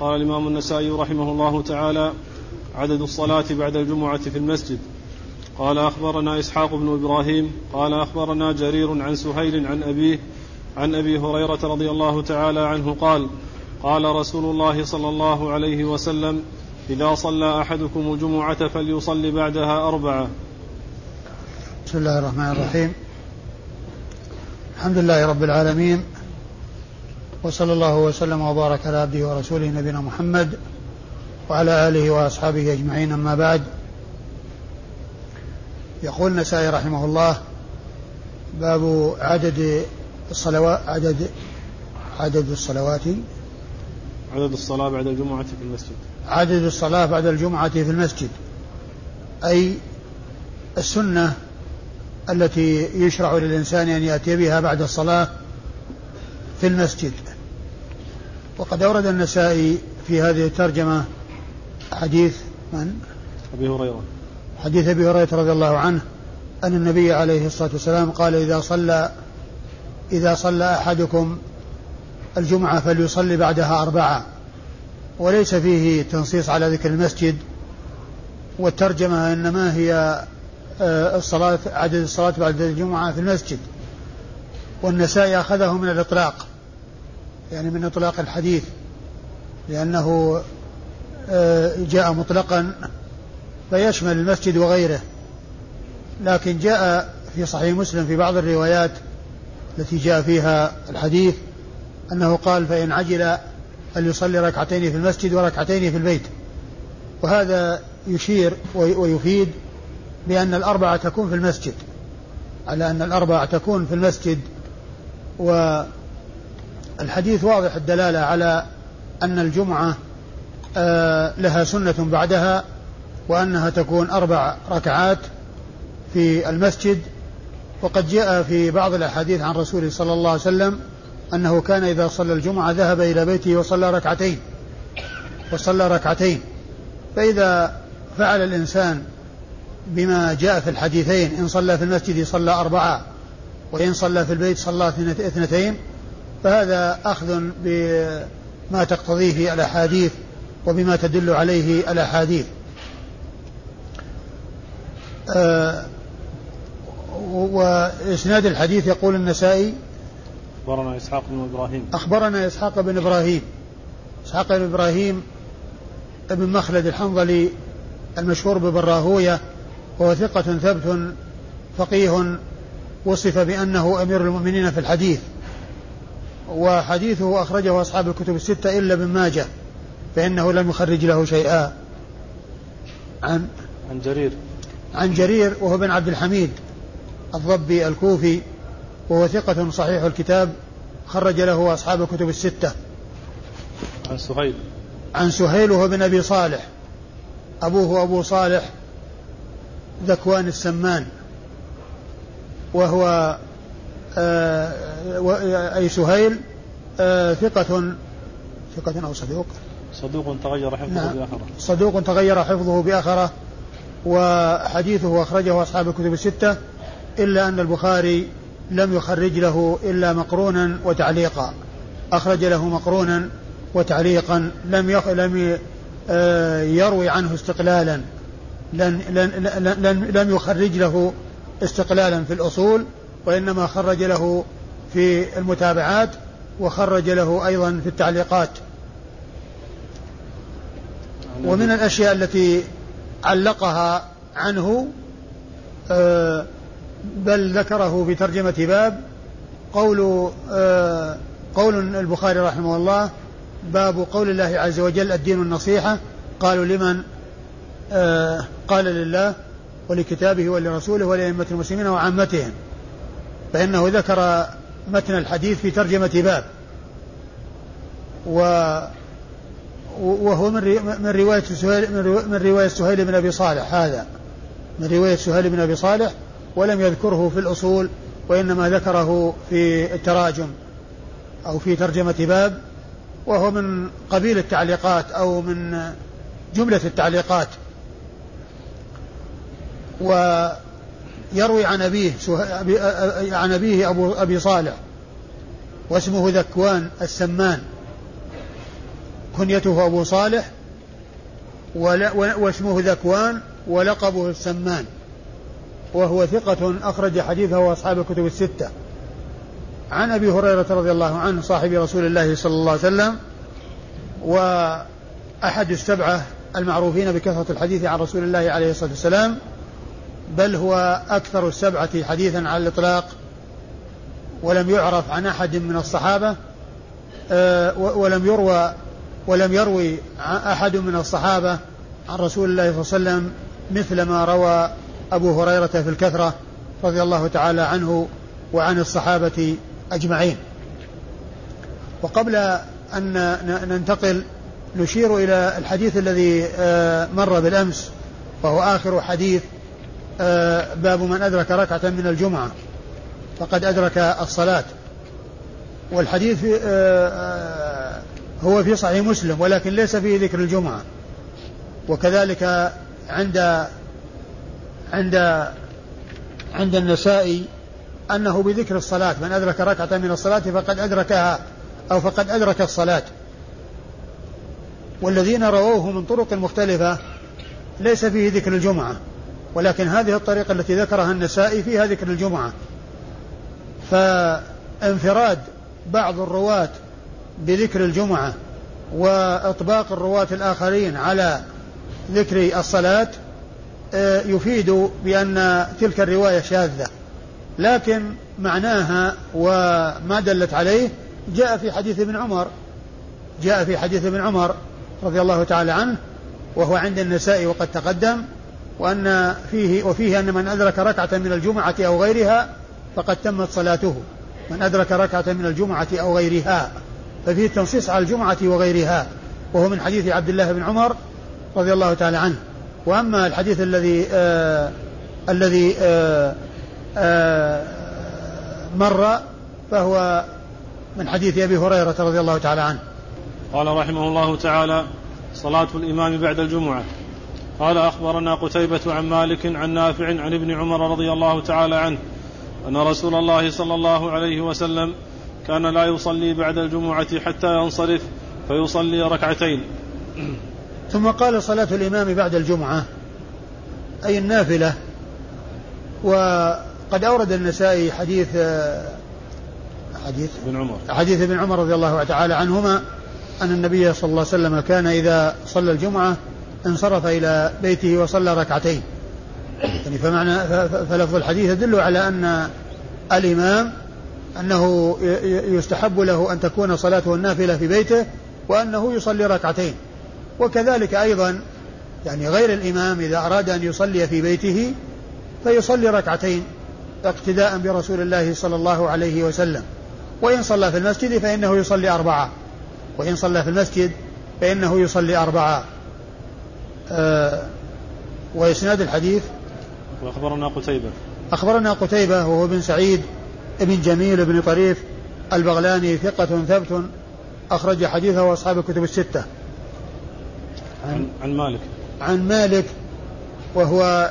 قال الإمام النسائي رحمه الله تعالى عدد الصلاة بعد الجمعة في المسجد. قال أخبرنا إسحاق بن إبراهيم قال أخبرنا جرير عن سهيل عن أبيه عن أبي هريرة رضي الله تعالى عنه قال قال رسول الله صلى الله عليه وسلم إذا صلى أحدكم الجمعة فليصلي بعدها أربعة. بسم الله الرحمن الرحيم. الحمد لله رب العالمين وصلى الله وسلم وبارك على عبده ورسوله نبينا محمد وعلى آله وأصحابه أجمعين أما بعد. يقول النسائي رحمه الله باب عدد الصلوات عدد عدد الصلوات. عدد الصلاة بعد الجمعة في المسجد. عدد الصلاة بعد الجمعة في المسجد. أي السنة التي يشرع للإنسان أن يأتي بها بعد الصلاة في المسجد. وقد أورد النسائي في هذه الترجمة حديث من؟ أبي هريرة. حديث أبي هريرة رضي الله عنه أن النبي عليه الصلاة والسلام قال إذا صلى إذا صلى أحدكم الجمعة فليصلي بعدها أربعة. وليس فيه تنصيص على ذكر المسجد والترجمة إنما هي آه، الصلاة عدد الصلاة بعد الجمعة في المسجد والنسائي أخذه من الإطلاق. يعني من إطلاق الحديث لأنه آه، جاء مطلقا فيشمل المسجد وغيره. لكن جاء في صحيح مسلم في بعض الروايات التي جاء فيها الحديث أنه قال فإن عجل فليصلي ركعتين في المسجد وركعتين في البيت وهذا يشير ويفيد بأن الأربعة تكون في المسجد على أن الأربعة تكون في المسجد والحديث واضح الدلالة على أن الجمعة آه، لها سنة بعدها وأنها تكون أربع ركعات في المسجد. وقد جاء في بعض الأحاديث عن رسوله صلى الله عليه وسلم أنه كان إذا صلى الجمعة ذهب إلى بيته وصلى ركعتين وصلى ركعتين. فإذا فعل الإنسان بما جاء في الحديثين إن صلى في المسجد صلى أربعة وإن صلى في البيت صلى اثنتين فهذا أخذ بما تقتضيه الأحاديث وبما تدل عليه الأحاديث. أه وإسناد الحديث يقول النسائي أخبرنا إسحاق بن إبراهيم. أخبرنا إسحاق بن إبراهيم. إسحاق بن إبراهيم ابن مخلد الحنظلي المشهور ببراهوية وهو ثقة ثبت فقيه وصف بأنه أمير المؤمنين في الحديث. وحديثه أخرجه أصحاب الكتب الستة إلا ابن ماجه فإنه لم يخرج له شيئا. عن عن جرير. عن جرير وهو بن عبد الحميد الضبي الكوفي وهو ثقة صحيح الكتاب خرج له أصحاب الكتب الستة. عن سهيل. عن سهيل وهو بن أبي صالح. أبوه أبو صالح ذكوان السمان وهو آه أي سهيل آه ثقة ثقة أو صدوق. صدوق تغير حفظه نعم. بآخرة. صدوق تغير حفظه بآخرة وحديثه أخرجه أصحاب الكتب الستة إلا أن البخاري لم يخرج له إلا مقرونا وتعليقا. أخرج له مقرونا وتعليقا لم يخ... لم آه، يروي عنه استقلالا. لن لن لن لم يخرج له استقلالا في الأصول وإنما خرج له في المتابعات وخرج له أيضا في التعليقات. ومن الأشياء التي علقها عنه آه بل ذكره في ترجمة باب قول آه قول البخاري رحمه الله باب قول الله عز وجل الدين النصيحة قالوا لمن؟ آه قال لله ولكتابه ولرسوله ولأئمة المسلمين وعامتهم. فإنه ذكر متن الحديث في ترجمة باب. و وهو من من رواية سهيل من رواية سهيل بن أبي صالح هذا. من رواية سهيل بن أبي صالح ولم يذكره في الأصول وإنما ذكره في التراجم أو في ترجمة باب وهو من قبيل التعليقات أو من جملة التعليقات. ويروي عن أبيه عن أبيه أبو أبي صالح واسمه ذكوان السمان. كنيته أبو صالح واسمه ذكوان ولقبه السمان. وهو ثقة أخرج حديثه أصحاب الكتب الستة. عن أبي هريرة رضي الله عنه صاحب رسول الله صلى الله عليه وسلم وأحد السبعة المعروفين بكثرة الحديث عن رسول الله عليه الصلاة والسلام بل هو أكثر السبعة حديثا على الإطلاق ولم يعرف عن أحد من الصحابة آه، ولم يروى ولم يروي أحد من الصحابة عن رسول الله صلى الله عليه وسلم مثل ما روى أبو هريرة في الكثرة رضي الله تعالى عنه وعن الصحابة أجمعين. وقبل أن ننتقل نشير إلى الحديث الذي آه، مر بالأمس وهو آخر حديث باب من أدرك ركعة من الجمعة فقد أدرك الصلاة. والحديث آه، هو في صحيح مسلم ولكن ليس فيه ذكر الجمعة. وكذلك عند عند عند النسائي أنه بذكر الصلاة من أدرك ركعة من الصلاة فقد أدركها أو فقد أدرك الصلاة. والذين رووه من طرق مختلفة ليس فيه ذكر الجمعة. ولكن هذه الطريقة التي ذكرها النسائي فيها ذكر الجمعة. فانفراد بعض الرواة بذكر الجمعة وإطباق الرواة الآخرين على ذكر الصلاة آه، يفيد بأن تلك الرواية شاذة. لكن معناها وما دلت عليه جاء في حديث ابن عمر جاء في حديث ابن عمر رضي الله تعالى عنه وهو عند النساء وقد تقدم وأن فيه وفيه أن من أدرك ركعة من الجمعة أو غيرها فقد تمت صلاته. من أدرك ركعة من الجمعة أو غيرها ففيه التنصيص على الجمعة وغيرها وهو من حديث عبد الله بن عمر رضي الله تعالى عنه. وأما الحديث الذي آه الذي آه آه مر فهو من حديث أبي هريرة رضي الله تعالى عنه. قال رحمه الله تعالى صلاة الإمام بعد الجمعة. قال أخبرنا قتيبة عن مالك عن نافع عن ابن عمر رضي الله تعالى عنه أن رسول الله صلى الله عليه وسلم كان لا يصلي بعد الجمعة حتى ينصرف فيصلي ركعتين. ثم قال صلاة الإمام بعد الجمعة أي النافلة. وقد أورد النسائي حديث حديث؟ ابن عمر. حديث ابن عمر رضي الله تعالى عنهما أن النبي صلى الله عليه وسلم كان إذا صلى الجمعة انصرف إلى بيته وصلى ركعتين. يعني فمعنى فلفظ الحديث يدل على أن الإمام أنه يستحب له أن تكون صلاته النافلة في بيته وأنه يصلي ركعتين. وكذلك أيضا يعني غير الإمام إذا أراد أن يصلي في بيته فيصلي ركعتين اقتداء برسول الله صلى الله عليه وسلم. وإن صلى في المسجد فإنه يصلي أربعة. وإن صلى في المسجد فإنه يصلي أربعة. آه وإسناد الحديث؟ وأخبرنا قتيبة. أخبرنا قتيبة وهو بن سعيد بن جميل بن طريف البغلاني ثقة ثبت أخرج حديثه أصحاب الكتب الستة. عن, عن مالك. عن مالك وهو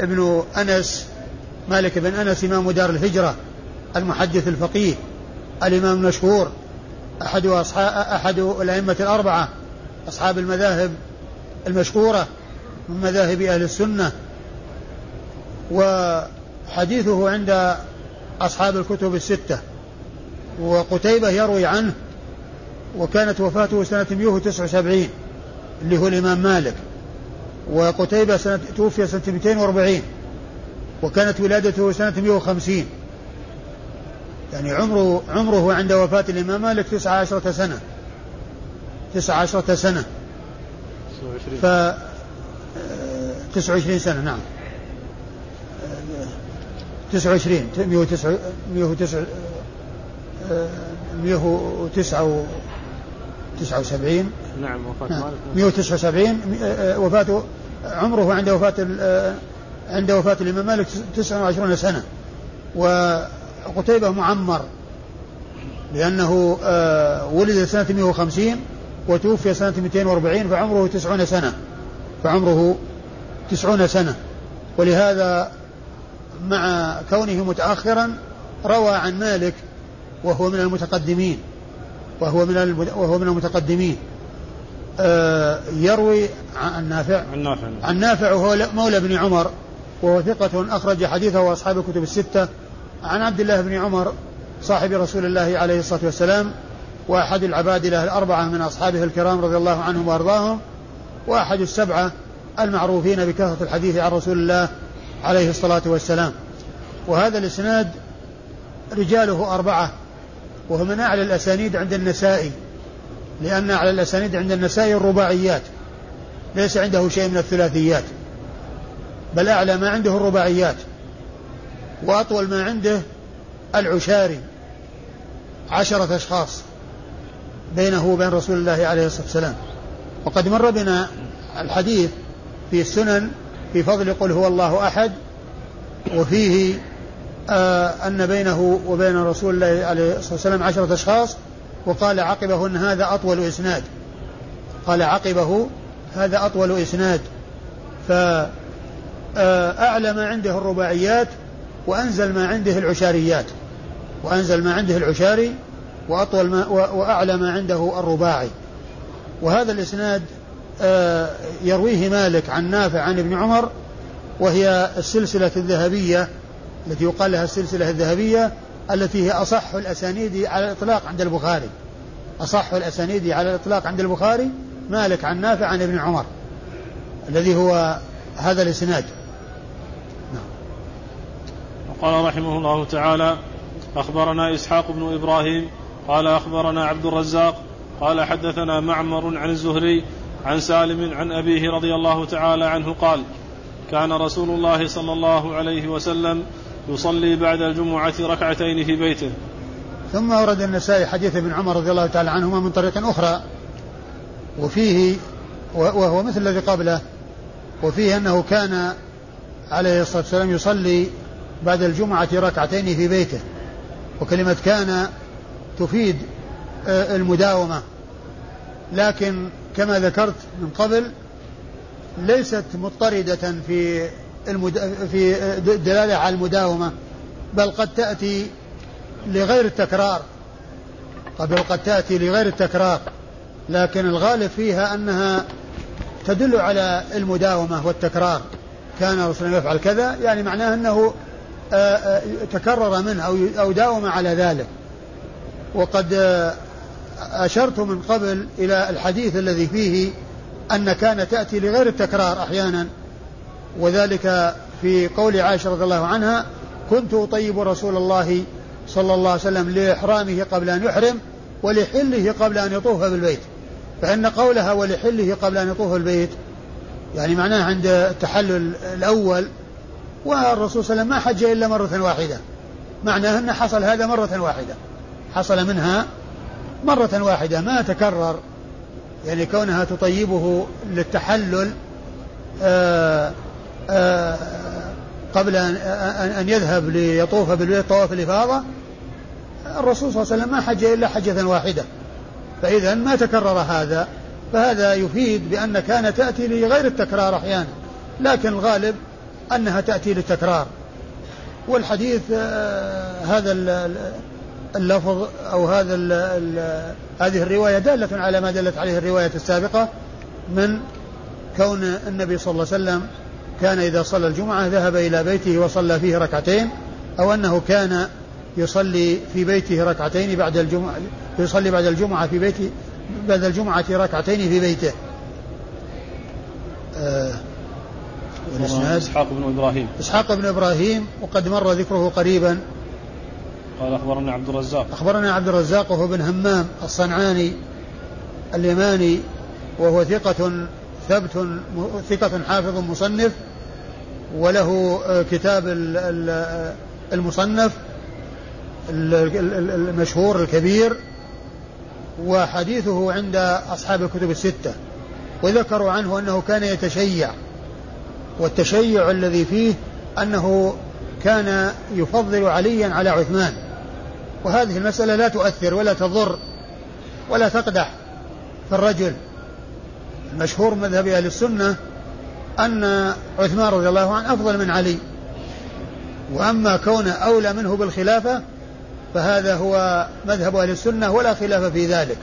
ابن أنس مالك بن أنس إمام دار الهجرة المحدث الفقيه الإمام المشهور أحد أصحاب أحد الأئمة الأربعة أصحاب المذاهب المشهورة من مذاهب أهل السنة وحديثه عند أصحاب الكتب الستة وقتيبة يروي عنه وكانت وفاته سنة 179 اللي هو الإمام مالك وقتيبة سنة توفي سنة 240 وكانت ولادته سنة 150 يعني عمره عمره عند وفاة الإمام مالك 19 سنة. 19 سنة. ف 29 سنة نعم. 29 109 109 179 نعم وفاة نعم. 179 وفاته عمره عند وفاة عند وفاة الإمام مالك 29 سنة. وقتيبة معمر لأنه آه، ولد سنة 150 وتوفي سنة 240 فعمره 90 سنة. فعمره 90 سنة. ولهذا مع كونه متأخرا روى عن مالك وهو من المتقدمين. وهو من وهو من المتقدمين. آه، يروي عن نافع. عن نافع. عن نافع وهو مولى بن عمر. وهو ثقة أخرج حديثه وأصحاب الكتب الستة. عن عبد الله بن عمر صاحب رسول الله عليه الصلاة والسلام وأحد العبادلة الأربعة من أصحابه الكرام رضي الله عنهم وأرضاهم وأحد السبعة المعروفين بكثرة الحديث عن رسول الله عليه الصلاة والسلام. وهذا الإسناد رجاله أربعة وهو من أعلى الأسانيد عند النسائي لأن أعلى الأسانيد عند النسائي الرباعيات ليس عنده شيء من الثلاثيات بل أعلى ما عنده الرباعيات وأطول ما عنده العشاري عشرة أشخاص. بينه وبين رسول الله عليه الصلاة والسلام. وقد مر بنا الحديث في السنن في فضل قل هو الله أحد وفيه آه أن بينه وبين رسول الله عليه الصلاة والسلام عشرة أشخاص وقال عقبه أن هذا أطول إسناد. قال عقبه هذا أطول إسناد. فأعلى ما عنده الرباعيات وأنزل ما عنده العشاريات. وأنزل ما عنده العشاري وأطول ما وأعلى ما عنده الرباعي. وهذا الإسناد آه، يرويه مالك عن نافع عن ابن عمر وهي السلسلة الذهبية التي يقال لها السلسلة الذهبية التي هي أصح الأسانيد على الإطلاق عند البخاري. أصح الأسانيد على الإطلاق عند البخاري مالك عن نافع عن ابن عمر الذي هو هذا الإسناد. نعم. وقال رحمه الله تعالى أخبرنا إسحاق بن إبراهيم قال أخبرنا عبد الرزاق قال حدثنا معمر عن الزهري عن سالم عن أبيه رضي الله تعالى عنه قال كان رسول الله صلى الله عليه وسلم يصلي بعد الجمعة ركعتين في بيته. ثم ورد النسائي حديث ابن عمر رضي الله تعالى عنهما من طريق أخرى وفيه وهو مثل الذي قبله وفيه أنه كان عليه الصلاة والسلام يصلي بعد الجمعة ركعتين في بيته وكلمة كان تفيد آه، المداومة. لكن كما ذكرت من قبل ليست مضطردة في المد... في الدلالة على المداومة بل قد تأتي لغير التكرار. قبل قد تأتي لغير التكرار. لكن الغالب فيها أنها تدل على المداومة والتكرار. كان الرسول يفعل كذا يعني معناه أنه آه، آه، تكرر منه أو داوم على ذلك. وقد آه، أشرت من قبل إلى الحديث الذي فيه أن كان تأتي لغير التكرار أحيانا وذلك في قول عائشة رضي الله عنها كنت أطيب رسول الله صلى الله عليه وسلم لإحرامه قبل أن يحرم ولحله قبل أن يطوف بالبيت. فإن قولها ولحله قبل أن يطوف البيت يعني معناه عند التحلل الأول والرسول صلى الله عليه وسلم ما حج إلا مرة واحدة. معناه أن حصل هذا مرة واحدة. حصل منها مرة واحدة ما تكرر يعني كونها تطيبه للتحلل آآ آه، آآ آه، قبل أن, يذهب ليطوف بالبيت طواف الإفاضة الرسول صلى الله عليه وسلم ما حج إلا حجة واحدة. فإذا ما تكرر هذا فهذا يفيد بأن كان تأتي لغير التكرار أحيانا لكن الغالب أنها تأتي للتكرار. والحديث آه، هذا اللفظ أو هذا ال ال هذه الرواية دالة على ما دلت عليه الرواية السابقة من كون النبي صلى الله عليه وسلم كان إذا صلى الجمعة ذهب إلى بيته وصلى فيه ركعتين أو أنه كان يصلي في بيته ركعتين بعد الجمعة يصلي بعد الجمعة في بيته بعد الجمعة ركعتين في بيته. آه إسحاق بن إبراهيم. إسحاق بن إبراهيم وقد مر ذكره قريبا. قال أخبرنا عبد الرزاق. أخبرنا عبد الرزاق وهو بن همام الصنعاني اليماني وهو ثقة ثبت ثقة حافظ مصنف وله آه، كتاب المصنف المشهور الكبير وحديثه عند أصحاب الكتب الستة وذكروا عنه أنه كان يتشيع والتشيع الذي فيه أنه كان يفضل عليا على عثمان. وهذه المسألة لا تؤثر ولا تضر ولا تقدح في الرجل. المشهور مذهب أهل السنة أن عثمان رضي الله عنه أفضل من علي. وأما كونه أولى منه بالخلافة فهذا هو مذهب أهل السنة ولا خلاف في ذلك.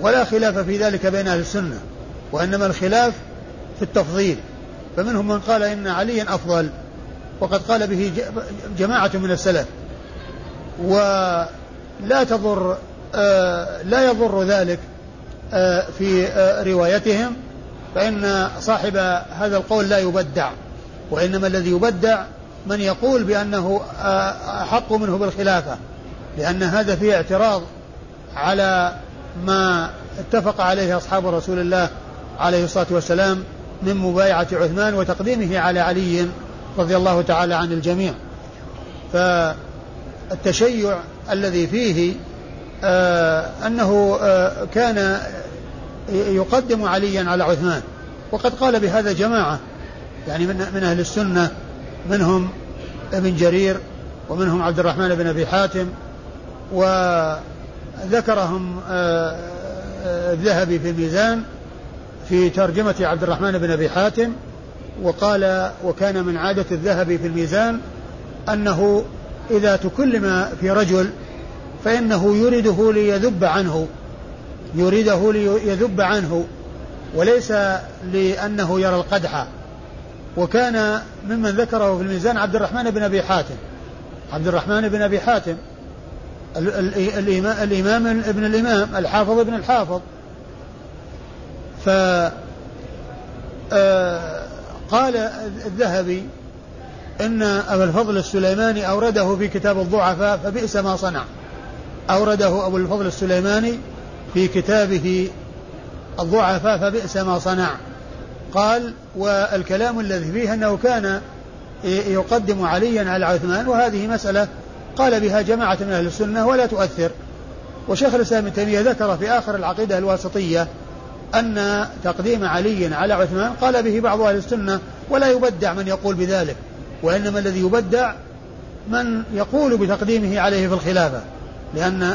ولا خلاف في ذلك بين أهل السنة وإنما الخلاف في التفضيل. فمنهم من قال إن عليا أفضل وقد قال به جماعة من السلف. ولا تضر آه لا يضر ذلك آه في آه روايتهم فإن صاحب هذا القول لا يبدع وإنما الذي يبدع من يقول بأنه أحق منه بالخلافة لأن هذا فيه اعتراض على ما اتفق عليه أصحاب رسول الله عليه الصلاة والسلام من مبايعة عثمان وتقديمه على علي رضي الله تعالى عن الجميع. فالتشيع الذي فيه آه أنه آه كان يقدم عليا على عثمان. وقد قال بهذا جماعة يعني من, من أهل السنة منهم ابن جرير ومنهم عبد الرحمن بن أبي حاتم وذكرهم آه، الذهبي في الميزان في ترجمة عبد الرحمن بن أبي حاتم وقال وكان من عادة الذهبي في الميزان أنه إذا تكلم في رجل فإنه يريده ليذب عنه يريده ليذب عنه وليس لأنه يرى القدح. وكان ممن ذكره في الميزان عبد الرحمن بن أبي حاتم. عبد الرحمن بن أبي حاتم الإمام ابن الإمام الحافظ ابن الحافظ. ف آه، قال الذهبي إن أبا الفضل السليماني أورده في كتاب الضعفاء فبئس ما صنع. أورده أبو الفضل السليماني في كتابه الضعفاء فبئس ما صنع. قال والكلام الذي فيه أنه كان يقدم عليا على عثمان وهذه مسألة قال بها جماعة من أهل السنة ولا تؤثر. وشيخ الإسلام ابن تيمية ذكر في آخر العقيدة الواسطية أن تقديم علي على عثمان قال به بعض أهل السنة ولا يبدع من يقول بذلك. وإنما الذي يبدع من يقول بتقديمه عليه في الخلافة. لأن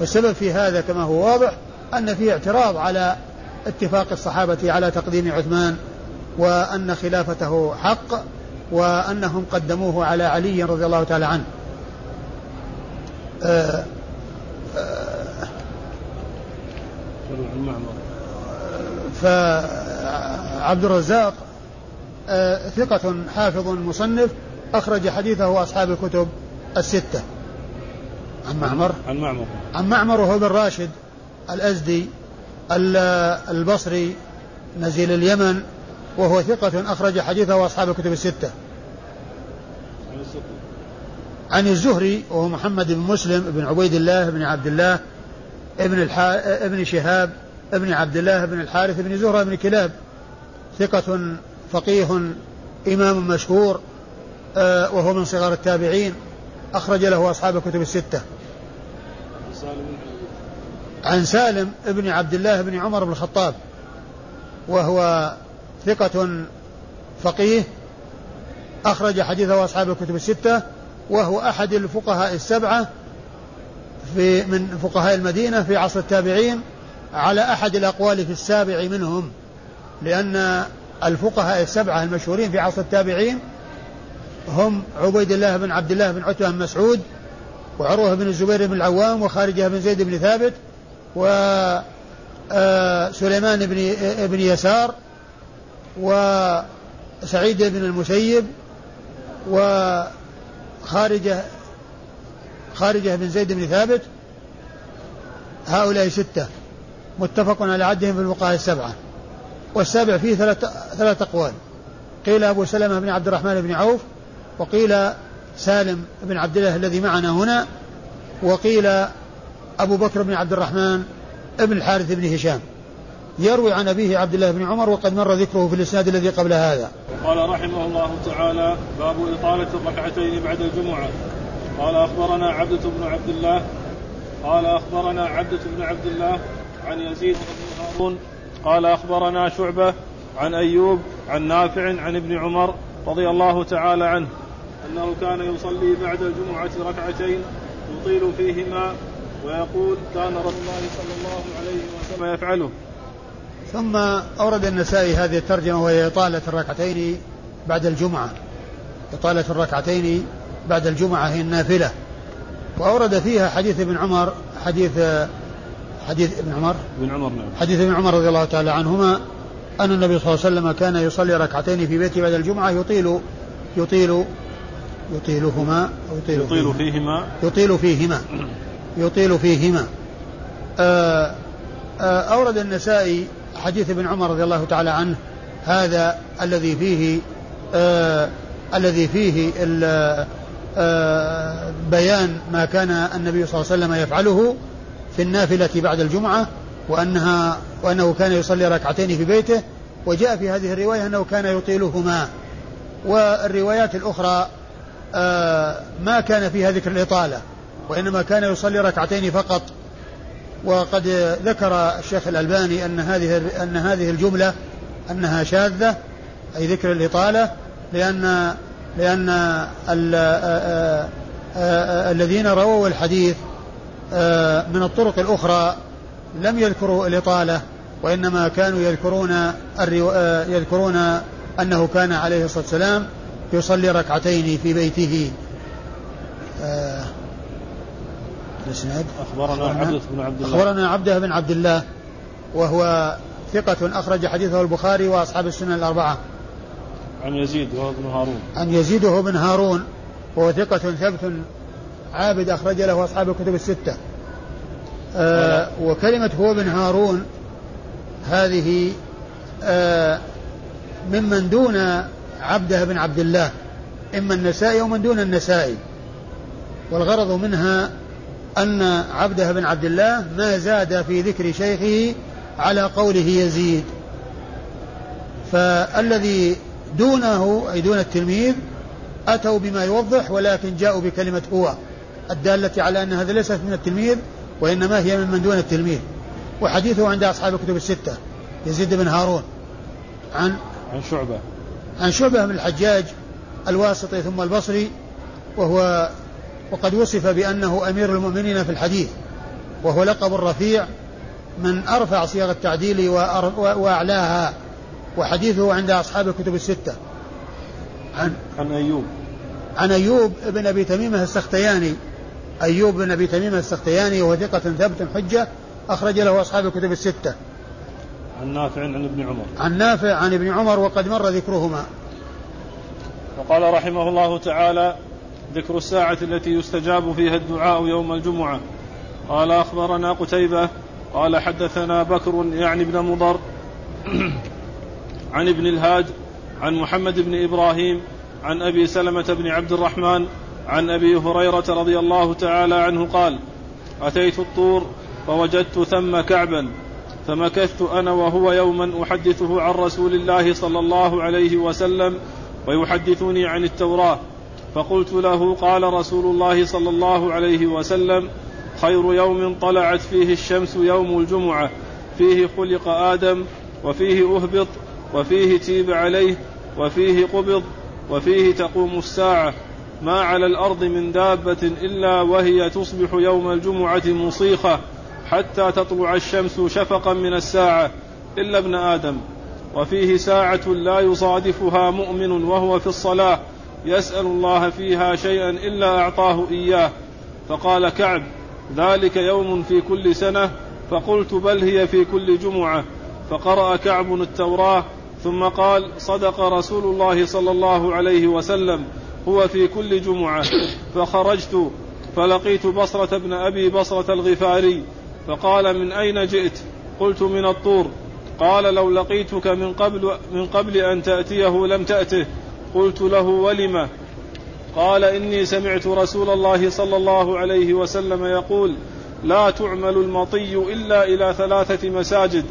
السبب في هذا كما هو واضح أن فيه اعتراض على اتفاق الصحابة على تقديم عثمان وأن خلافته حق وأنهم قدموه على علي رضي الله تعالى عنه. آه، آه، فعبد الرزاق ثقة حافظ مصنف أخرج حديثه أصحاب الكتب الستة. عن معمر؟ عن معمر. عن معمر وهو بن راشد الأزدي البصري نزيل اليمن وهو ثقة أخرج حديثه أصحاب الكتب الستة. عن الزهري وهو محمد بن مسلم بن عبيد الله بن عبد الله ابن الحا... ابن شهاب ابن عبد الله بن الحارث بن زهرة بن كلاب. ثقة فقيه إمام مشهور آه وهو من صغار التابعين أخرج له أصحاب الكتب الستة. عن سالم ابن عبد الله بن عمر بن الخطاب وهو ثقة فقيه أخرج حديثه أصحاب الكتب الستة وهو أحد الفقهاء السبعة في من فقهاء المدينة في عصر التابعين على أحد الأقوال في السابع منهم لأن الفقهاء السبعة المشهورين في عصر التابعين هم عبيد الله بن عبد الله بن عتبة بن مسعود وعروة بن الزبير بن العوام وخارجة بن زيد بن ثابت وسليمان آه، بن بن يسار وسعيد بن المسيب وخارجة خارجة بن زيد بن ثابت. هؤلاء ستة متفق على عدهم في الفقهاء السبعة. والسابع فيه ثلاث ثلاث أقوال. قيل أبو سلمة بن عبد الرحمن بن عوف وقيل سالم بن عبد الله الذي معنا هنا وقيل أبو بكر بن عبد الرحمن بن الحارث بن هشام. يروي عن أبيه عبد الله بن عمر وقد مر ذكره في الإسناد الذي قبل هذا. قال رحمه الله تعالى باب إطالة الركعتين بعد الجمعة. قال أخبرنا عبدة بن عبد الله قال أخبرنا عبدة بن عبد الله عن يزيد بن هارون قال أخبرنا شعبة عن أيوب عن نافع عن ابن عمر رضي الله تعالى عنه أنه كان يصلي بعد الجمعة ركعتين يطيل فيهما ويقول كان رسول الله صلى الله عليه وسلم يفعله. ثم أورد النسائي هذه الترجمة وهي إطالة الركعتين بعد الجمعة. إطالة الركعتين بعد الجمعة هي النافلة. وأورد فيها حديث ابن عمر حديث حديث ابن عمر. ابن عمر نعم. حديث ابن عمر رضي الله تعالى عنهما أن النبي صلى الله عليه وسلم كان يصلي ركعتين في بيته بعد الجمعة يطيل يطيل يطيلهما أو يطيل, يطيل فيهما. يطيل فيهما. يطيل فيهما. آآ آآ أورد النسائي حديث ابن عمر رضي الله تعالى عنه هذا الذي فيه الذي فيه بيان ما كان النبي صلى الله عليه وسلم يفعله. في النافلة بعد الجمعة وأنها وأنه كان يصلي ركعتين في بيته وجاء في هذه الرواية أنه كان يطيلهما. والروايات الأخرى آه، ما كان فيها ذكر الإطالة وإنما كان يصلي ركعتين فقط. وقد ذكر الشيخ الألباني أن هذه أن هذه الجملة أنها شاذة أي ذكر الإطالة لأن لأن آه، آه، الذين رووا الحديث من الطرق الأخرى لم يذكروا الإطالة وإنما كانوا يذكرون يذكرون أنه كان عليه الصلاة والسلام يصلي ركعتين في بيته. آه أخبرنا عبدة بن عبد الله. أخبرنا عبدة بن عبد الله وهو ثقة أخرج حديثه البخاري وأصحاب السنن الأربعة. عن يزيد وهو ابن هارون. عن يزيد وهو بن هارون وهو ثقة ثبت عابد أخرج له أصحاب الكتب الستة. آه وكلمة هو بن هارون هذه آه ممن دون عبده بن عبد الله إما النسائي ومن دون النسائي. والغرض منها أن عبده بن عبد الله ما زاد في ذكر شيخه على قوله يزيد. فالذي دونه أي دون التلميذ أتوا بما يوضح ولكن جاءوا بكلمة هو. الدالة على أن هذا ليست من التلميذ وإنما هي من دون التلميذ. وحديثه عند أصحاب الكتب الستة يزيد بن هارون. عن عن شعبة. عن شعبة بن الحجاج الواسطي ثم البصري وهو وقد وصف بأنه أمير المؤمنين في الحديث وهو لقب الرفيع من أرفع صيغ التعديل وأعلاها وحديثه عند أصحاب الكتب الستة. عن عن أيوب. عن أيوب بن أبي تميمة السختياني أيوب بن أبي تميمة السختياني وهو ثقة ثبت حجة أخرج له أصحاب الكتب الستة. عن نافع عن ابن عمر. عن نافع عن ابن عمر وقد مر ذكرهما. وقال رحمه الله تعالى ذكر الساعة التي يستجاب فيها الدعاء يوم الجمعة. قال أخبرنا قتيبة. قال حدثنا بكر يعني ابن مضر عن ابن الهاد عن محمد بن إبراهيم عن أبي سلمة بن عبد الرحمن عن أبي هريرة رضي الله تعالى عنه قال أتيت الطور فوجدت ثم كعبا فمكثت أنا وهو يوما أحدثه عن رسول الله صلى الله عليه وسلم ويحدثني عن التوراة. فقلت له قال رسول الله صلى الله عليه وسلم خير يوم طلعت فيه الشمس يوم الجمعة فيه خلق آدم وفيه أهبط وفيه تيب عليه وفيه قبض وفيه تقوم الساعة. ما على الأرض من دابة إلا وهي تصبح يوم الجمعة مصيخة حتى تطلع الشمس شفقا من الساعة إلا ابن آدم. وفيه ساعة لا يصادفها مؤمن وهو في الصلاة يسأل الله فيها شيئا إلا أعطاه إياه. فقال كعب ذلك يوم في كل سنة؟ فقلت بل هي في كل جمعة. فقرأ كعب التوراة ثم قال صدق رسول الله صلى الله عليه وسلم. هو في كل جمعة. فخرجت فلقيت بصرة بن أبي بصرة الغفاري فقال من أين جئت؟ قلت من الطور. قال لو لقيتك من قبل, من قبل أن تأتيه لم تأته. قلت له ولم؟ قال إني سمعت رسول الله صلى الله عليه وسلم يقول لا تعمل المطي إلا إلى ثلاثة مساجد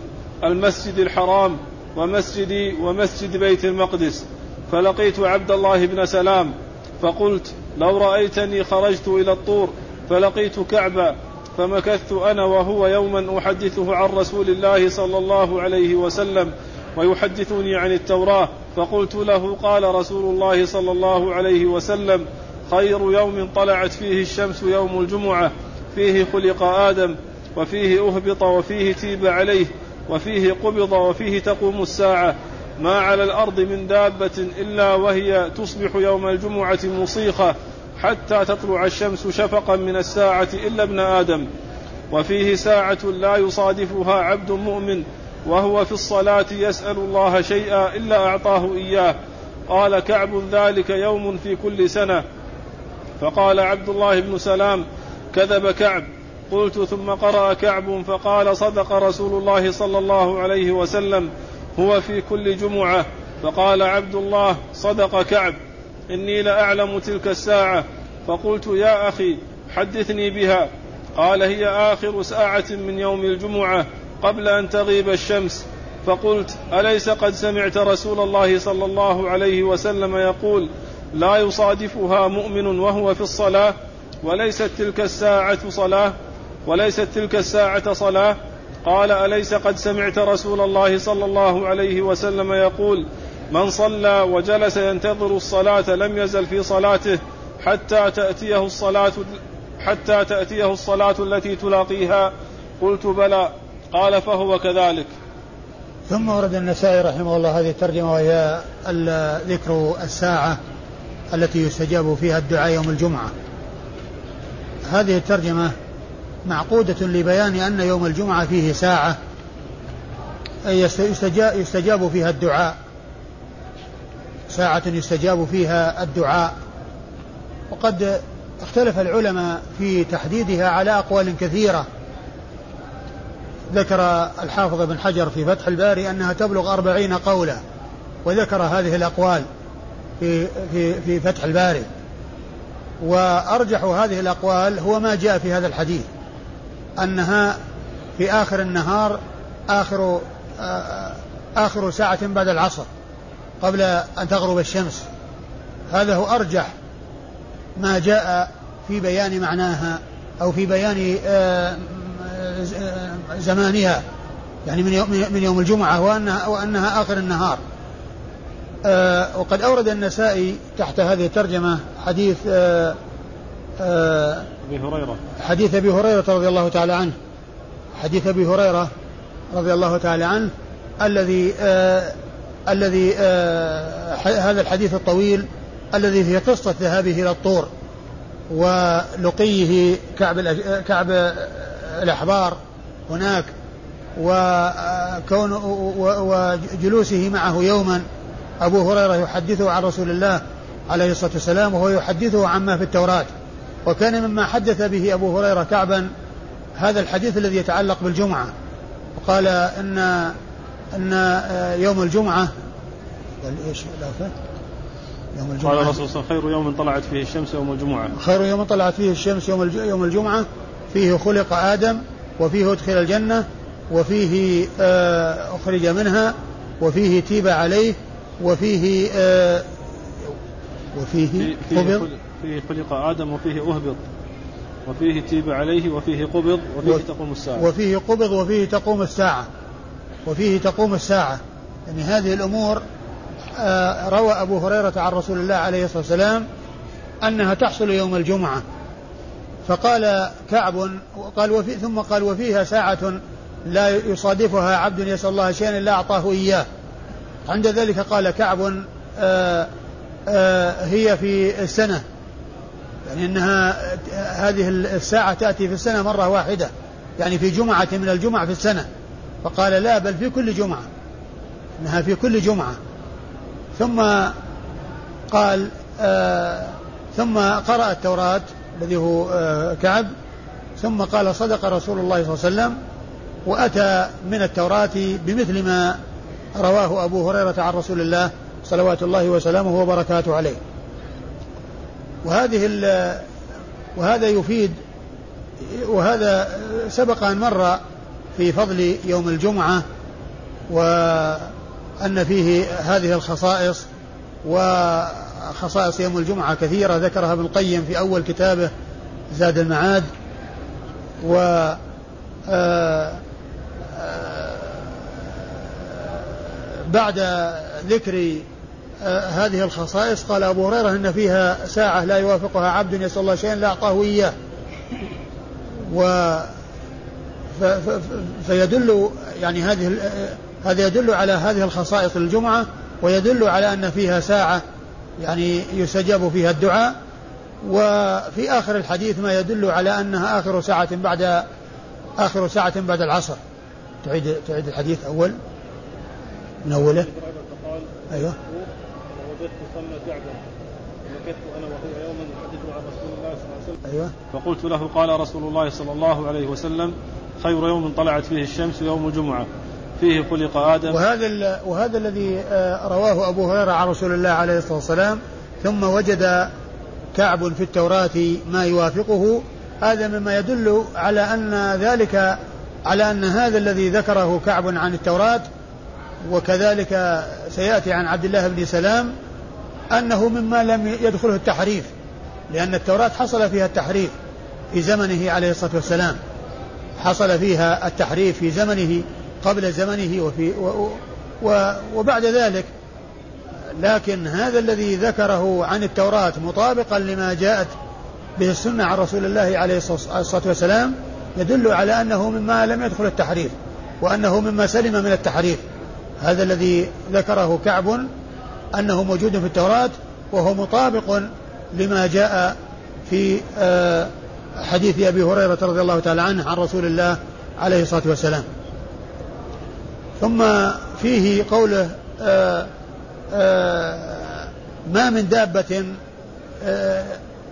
المسجد الحرام ومسجدي ومسجد بيت المقدس. فلقيت عبد الله بن سلام فقلت لو رأيتني خرجت إلى الطور فلقيت كعبا فمكثت أنا وهو يوما أحدثه عن رسول الله صلى الله عليه وسلم ويحدثني عن التوراة فقلت له قال رسول الله صلى الله عليه وسلم خير يوم طلعت فيه الشمس يوم الجمعة فيه خلق آدم وفيه أهبط وفيه تيب عليه وفيه قبض وفيه تقوم الساعة ما على الأرض من دابة إلا وهي تصبح يوم الجمعة مصيخه حتى تطلع الشمس شفقا من الساعة إلا ابن آدم. وفيه ساعة لا يصادفها عبد مؤمن وهو في الصلاة يسأل الله شيئا إلا أعطاه إياه. قال كعب ذلك يوم في كل سنة. فقال عبد الله بن سلام كذب كعب. قلت ثم قرأ كعب فقال صدق رسول الله صلى الله عليه وسلم. هو في كل جمعة فقال عبد الله صدق كعب إني لأعلم تلك الساعة. فقلت يا أخي حدثني بها. قال هي آخر ساعة من يوم الجمعة قبل أن تغيب الشمس. فقلت أليس قد سمعت رسول الله صلى الله عليه وسلم يقول لا يصادفها مؤمن وهو في الصلاة؟ وليست تلك الساعة صلاة؟ وليست تلك الساعة صلاة؟ قال أليس قد سمعت رسول الله صلى الله عليه وسلم يقول من صلى وجلس ينتظر الصلاة لم يزل في صلاته حتى تأتيه الصلاة حتى تأتيه الصلاة التي تلاقيها. قلت بلى. قال فهو كذلك. ثم ورد النسائي رحمه الله هذه الترجمة وهي ذكر الساعة التي يستجاب فيها الدعاء يوم الجمعة. هذه الترجمة معقودة لبيان أن يوم الجمعة فيه ساعة يستجاب فيها الدعاء. ساعة يستجاب فيها الدعاء. وقد اختلف العلماء في تحديدها على أقوال كثيرة. ذكر الحافظ بن حجر في فتح الباري أنها تبلغ أربعين قولا وذكر هذه الأقوال في, في, في فتح الباري. وأرجح هذه الأقوال هو ما جاء في هذا الحديث. أنها في آخر النهار آخر آخر ساعة بعد العصر قبل أن تغرب الشمس. هذا هو أرجح ما جاء في بيان معناها أو في بيان آه، زمانها يعني من يوم من يوم الجمعة وأنها وأنها آخر النهار. آه، وقد أورد النسائي تحت هذه الترجمة حديث آه، أبي هريرة. حديث أبي هريرة رضي الله تعالى عنه. حديث أبي هريرة رضي الله تعالى عنه. الذي آه الذي آه هذا الحديث الطويل. الذي في قصة ذهابه إلى الطور ولقيه كعب كعب الأحبار هناك وكون وجلوسه معه يوما. أبو هريرة يحدثه عن رسول الله عليه الصلاة والسلام وهو يحدثه عما في التوراة. وكان مما حدث به أبو هريرة كعبا هذا الحديث الذي يتعلق بالجمعة. وقال إن أن يوم الجمعة قال إيش يوم الجمعة. قال الرسول صلى الله عليه وسلم خير يوم طلعت فيه الشمس يوم الجمعة. خير يوم طلعت فيه الشمس يوم يوم الجمعة. فيه خلق آدم وفيه أدخل الجنة وفيه آه، أخرج منها وفيه تيب عليه وفيه آه، وفيه قبض. فيه خلق آدم وفيه أهبط وفيه تيب عليه وفيه قبض وفيه تقوم الساعة. وفيه قبض وفيه تقوم الساعة. وفيه تقوم الساعة. يعني هذه الأمور آه، روى أبو هريرة عن رسول الله عليه الصلاة والسلام أنها تحصل يوم الجمعة. فقال كعب قال وفي ثم قال وفيها ساعة لا يصادفها عبد يسأل الله شيئا إلا أعطاه إياه. عند ذلك قال كعب آآ آه، آآ آه، هي في السنة. يعني أنها هذه الساعة تأتي في السنة مرة واحدة. يعني في جمعة من الجمع في السنة. فقال لا بل في كل جمعة. أنها في كل جمعة. ثم قال آه ثم قرأ التوراة الذي هو آه كعب. ثم قال صدق رسول الله صلى الله عليه وسلم. وأتى من التوراة بمثل ما رواه أبو هريرة عن رسول الله صلوات الله وسلامه وبركاته عليه. وهذه وهذا يفيد وهذا سبق أن مر في فضل يوم الجمعة وأن فيه هذه الخصائص وخصائص يوم الجمعة كثيرة ذكرها ابن القيم في أول كتابه زاد المعاد و آه، آه، بعد ذكر هذه الخصائص. قال أبو هريرة إن فيها ساعة لا يوافقها عبد يسأل الله شيئا لا أعطاه إياه. و فيدل يعني هذه هذا يدل على هذه الخصائص الجمعة ويدل على أن فيها ساعة يعني يستجاب فيها الدعاء. وفي آخر الحديث ما يدل على أنها آخر ساعة بعد آخر ساعة بعد العصر. تعيد تعيد الحديث أول. من أوله. أيوه. ووجدت صلى كعبا فمكثت أنا وهو يوما يحدث عن رسول الله صلى الله عليه وسلم أيوه. فقلت له قال رسول الله صلى الله عليه وسلم خير يوم طلعت فيه الشمس يوم الجمعه فيه خلق آدم. وهذا وهذا الذي آه، رواه أبو هريرة عن رسول الله عليه الصلاة والسلام ثم وجد كعب في التوراة ما يوافقه. هذا مما يدل على أن ذلك على أن هذا الذي ذكره كعب عن التوراة وكذلك سيأتي عن عبد الله بن سلام أنه مما لم يدخله التحريف لأن التوراة حصل فيها التحريف في زمنه عليه الصلاة والسلام. حصل فيها التحريف في زمنه قبل زمنه وفي و و وبعد ذلك. لكن هذا الذي ذكره عن التوراة مطابقا لما جاءت به السنة عن رسول الله عليه الصلاة والسلام يدل على أنه مما لم يدخل التحريف وأنه مما سلم من التحريف. هذا الذي ذكره كعب أنه موجود في التوراة وهو مطابق لما جاء في آه، حديث أبي هريرة رضي الله تعالى عنه عن رسول الله عليه الصلاة والسلام. ثم فيه قوله آه، آه، ما من دابة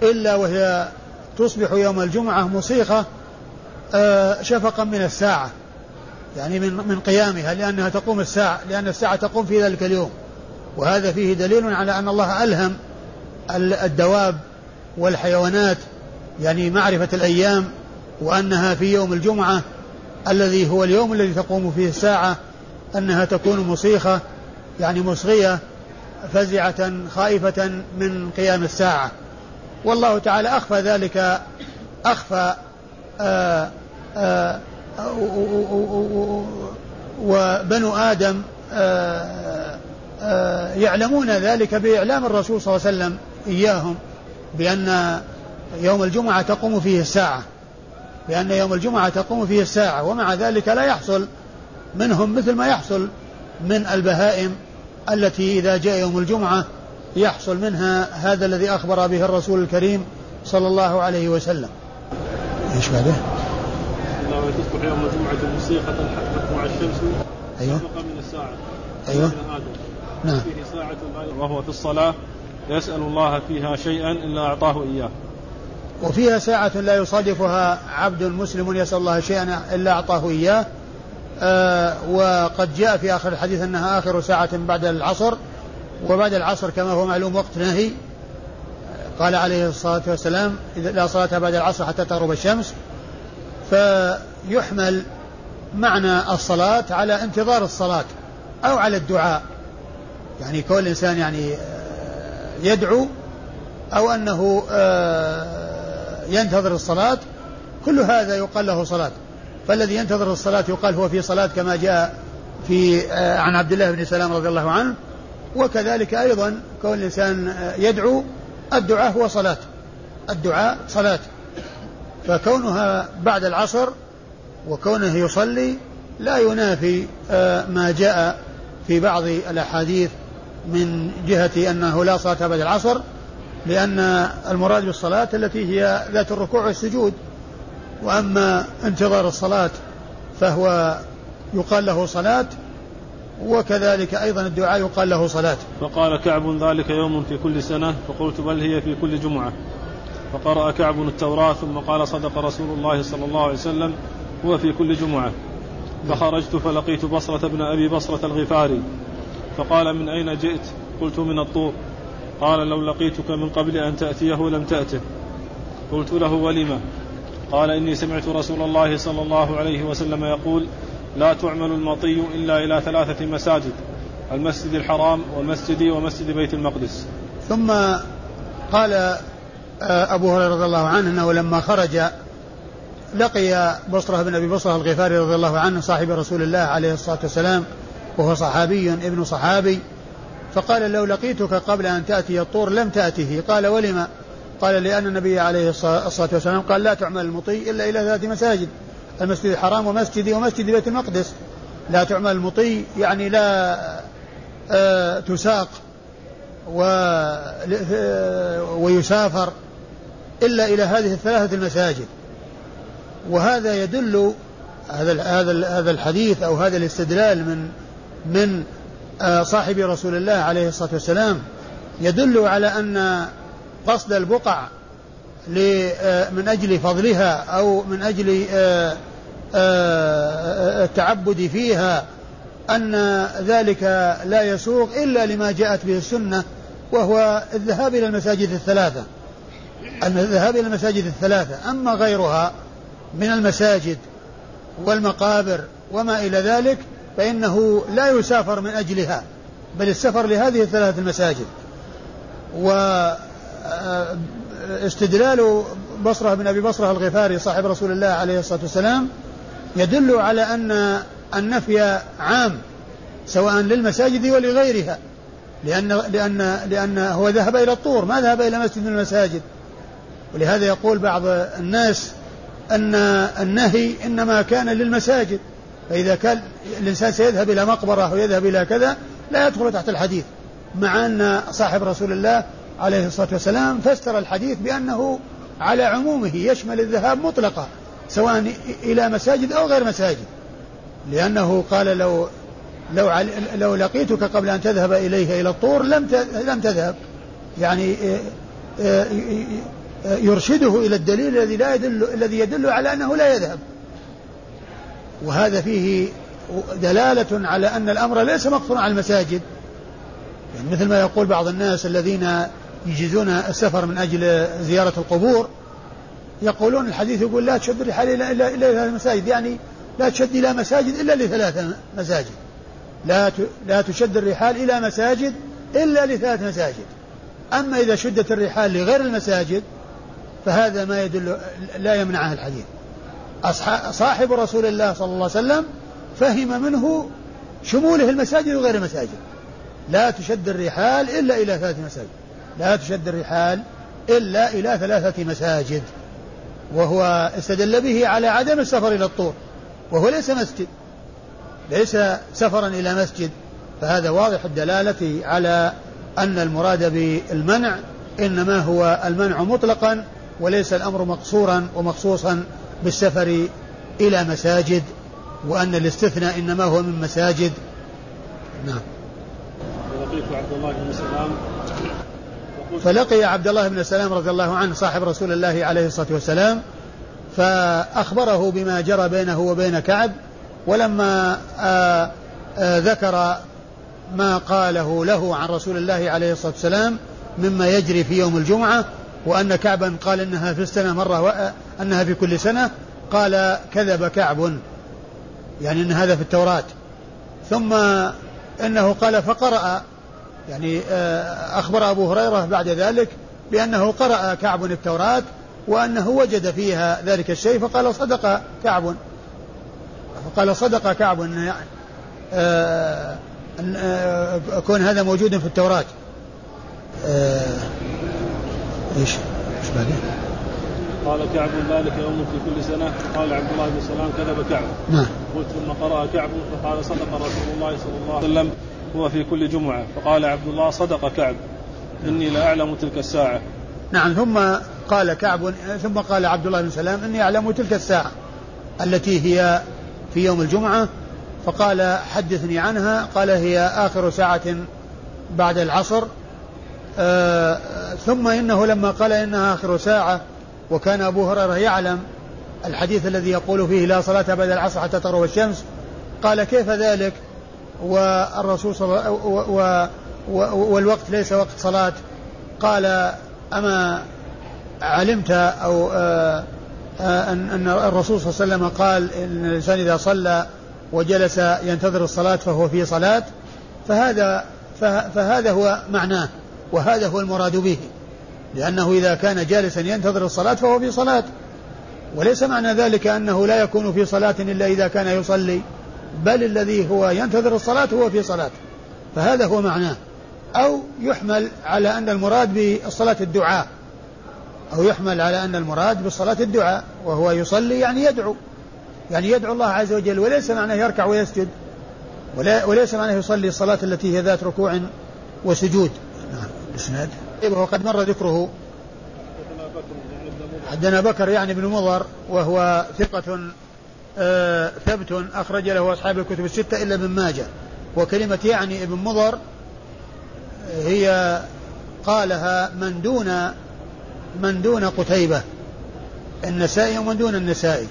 إلا وهي تصبح يوم الجمعة مصيخة شفقا من الساعة يعني من من قيامها لأنها تقوم الساعة لأن الساعة تقوم في ذلك اليوم. وهذا فيه دليل على أن الله ألهم الدواب والحيوانات يعني معرفة الأيام وأنها في يوم الجمعة الذي هو اليوم الذي تقوم فيه الساعة أنها تكون مصيخة يعني مصغية فزعة خائفة من قيام الساعة. والله تعالى أخفى ذلك أخفى آآ آآ وبنو آدم آآ يعلمون ذلك بإعلام الرسول صلى الله عليه وسلم إياهم بأن يوم الجمعة تقوم فيه الساعة بأن يوم الجمعة تقوم فيه الساعة ومع ذلك لا يحصل منهم مثل ما يحصل من البهائم التي إذا جاء يوم الجمعة يحصل منها هذا الذي أخبر به الرسول الكريم صلى الله عليه وسلم. إيش بعده؟ تصبح يوم الجمعة موسيقى تطلع الشمس أيوه. من الساعة. أيوه. نعم. فيه ساعة وهو في الصلاة يسأل الله فيها شيئا إلا أعطاه إياه. وفيها ساعة لا يصادفها عبد مسلم يسأل الله شيئا إلا أعطاه إياه. آه وقد جاء في آخر الحديث أنها آخر ساعة بعد العصر وبعد العصر كما هو معلوم وقت نهي. قال عليه الصلاة والسلام إذا لا صلاة بعد العصر حتى تغرب الشمس. فيحمل معنى الصلاة على انتظار الصلاة أو على الدعاء. يعني كل إنسان يعني آه، يدعو أو أنه آه، ينتظر الصلاة كل هذا يقال له صلاة. فالذي ينتظر الصلاة يقال هو في صلاة كما جاء في آه، عن عبد الله بن سلام رضي الله عنه. وكذلك أيضا كون الإنسان يدعو الدعاء هو صلاة. الدعاء صلاة. فكونها بعد العصر وكونه يصلي لا ينافي ما جاء في بعض الأحاديث من جهة أنه لا صلاة بعد العصر لأن المراد بالصلاة التي هي ذات الركوع والسجود. وأما انتظار الصلاة فهو يقال له صلاة وكذلك أيضا الدعاء يقال له صلاة. فقال كعب ذلك يوم في كل سنة فقلت بل هي في كل جمعة. فقرأ كعب التوراة ثم قال صدق رسول الله صلى الله عليه وسلم هو في كل جمعة. فخرجت فلقيت بصرة بن أبي بصرة الغفاري. فقال من أين جئت؟ قلت من الطور. قال لو لقيتك من قبل أن تأتيه لم تأته. قلت له ولم؟ قال إني سمعت رسول الله صلى الله عليه وسلم يقول لا تعمل المطي إلا إلى ثلاثة مساجد المسجد الحرام ومسجدي ومسجد بيت المقدس. ثم قال آه، أبو هريرة رضي الله عنه أنه لما خرج لقي بصرة بن أبي بصرة الغفاري رضي الله عنه صاحب رسول الله عليه الصلاة والسلام وهو صحابي ابن صحابي. فقال لو لقيتك قبل أن تأتي الطور لم تأته. قال ولم قال لأن النبي عليه الصلاة والسلام قال لا تعمل المطي إلا إلى ثلاث مساجد المسجد الحرام ومسجدي ومسجد بيت المقدس. لا تعمل المطي يعني لا آه تساق ويسافر إلا إلى هذه الثلاثة المساجد. وهذا يدل هذا هذا الحديث أو هذا الاستدلال من من آه، صاحب رسول الله عليه الصلاة والسلام يدل على أن قصد البقع آه، من أجل فضلها أو من أجل آه، التعبد فيها أن ذلك لا يسوق إلا لما جاءت به السنة وهو الذهاب إلى المساجد الثلاثة. أن الذهاب إلى المساجد الثلاثة. أما غيرها من المساجد والمقابر وما إلى ذلك فإنه لا يسافر من أجلها بل السفر لهذه الثلاث المساجد. واستدلال آه، بصرة بن أبي بصرة الغفاري صاحب رسول الله عليه الصلاة والسلام يدل على أن النفي عام سواء للمساجد ولغيرها لأن لأن لأن هو ذهب إلى الطور ما ذهب إلى مسجد من المساجد. ولهذا يقول بعض الناس أن النهي إنما كان للمساجد. فإذا كان الإنسان سيذهب إلى مقبرة أو يذهب إلى كذا لا يدخل تحت الحديث. مع أن صاحب رسول الله عليه الصلاة والسلام فسر الحديث بأنه على عمومه يشمل الذهاب مطلقا سواء إلى مساجد أو غير مساجد. لأنه قال لو لو لو لقيتك قبل أن تذهب إليه إلى الطور لم لم تذهب. يعني يرشده إلى الدليل الذي لا يدل الذي يدل على أنه لا يذهب. وهذا فيه دلالة على أن الأمر ليس مقصورا على المساجد. يعني مثل ما يقول بعض الناس الذين يجيزون السفر من أجل زيارة القبور يقولون الحديث يقول لا تشد الرحال إلا إلا إلى ثلاث مساجد. يعني لا تشد إلى مساجد إلا لثلاث مساجد. لا لا تشد الرحال إلى مساجد إلا لثلاث مساجد. أما إذا شدت الرحال لغير المساجد فهذا ما يدل لا يمنعه الحديث. صاحب رسول الله صلى الله عليه وسلم فهم منه شموله المساجد وغير المساجد. لا تشد الرحال إلا إلى ثلاث مساجد. لا تشد الرحال إلا إلى ثلاثة مساجد. وهو استدل به على عدم السفر إلى الطور. وهو ليس مسجد. ليس سفرا إلى مسجد. فهذا واضح الدلالة على أن المراد بالمنع إنما هو المنع مطلقا وليس الأمر مقصورا ومخصوصا بالسفر إلى مساجد وأن الاستثناء إنما هو من مساجد. نعم. عبد الله بن سلام. فلقي عبد الله بن سلام رضي الله عنه صاحب رسول الله عليه الصلاة والسلام فأخبره بما جرى بينه وبين كعب ولما آآ آآ ذكر ما قاله له عن رسول الله عليه الصلاة والسلام مما يجري في يوم الجمعة وأن كعبا قال إنها في السنة مرة وأنها في كل سنة قال كذب كعب. يعني أن هذا في التوراة. ثم إنه قال فقرأ يعني آه، أخبر أبو هريرة بعد ذلك بأنه قرأ كعب التوراة وأنه وجد فيها ذلك الشيء فقال صدق كعب. فقال صدق كعب يعني أن آه، كون هذا موجود في التوراة. إيش؟ إيش بعدين؟ قال كعب ذلك يوم في كل سنة قال عبد الله بن سلام كذب كعب. نعم. قلت ثم قرأ كعب فقال صدق رسول الله صلى الله عليه وسلم هو في كل جمعة. فقال عبد الله صدق كعب. إني لأعلم تلك الساعة. نعم ثم قال كعب ثم قال عبد الله بن سلام إني أعلم تلك الساعة التي هي في يوم الجمعة. فقال حدثني عنها قال هي آخر ساعة بعد العصر. آه ثم إنه لما قال إنها آخر ساعة وكان أبو هريرة يعلم الحديث الذي يقول فيه لا صلاة بعد العصر حتى تروى الشمس قال كيف ذلك؟ والرسول صلى و و والوقت ليس وقت صلاة. قال أما علمت أو آه أن أن الرسول صلى الله عليه وسلم قال إن الإنسان إذا صلى وجلس ينتظر الصلاة فهو في صلاة فهذا فهذا هو معناه. وهذا هو المراد به لأنه إذا كان جالسا ينتظر الصلاة فهو في صلاة. وليس معنى ذلك أنه لا يكون في صلاة إلا إذا كان يصلي بل الذي هو ينتظر الصلاة هو في صلاة. فهذا هو معناه. أو يحمل على أن المراد بالصلاة الدعاء. أو يحمل على أن المراد بالصلاة الدعاء وهو يصلي يعني يدعو. يعني يدعو الله عز وجل وليس معناه يركع ويسجد. وليس معناه يصلي الصلاة التي هي ذات ركوع وسجود. نعم. الإسناد؟ وقد مر ذكره حدنا بكر يعني بن مضر وهو ثقة آه ثبت أخرج له أصحاب الكتب الستة إلا ابن ماجه. وكلمة يعني ابن مضر هي قالها من دون من دون قتيبة. النسائي ومن دون النسائي.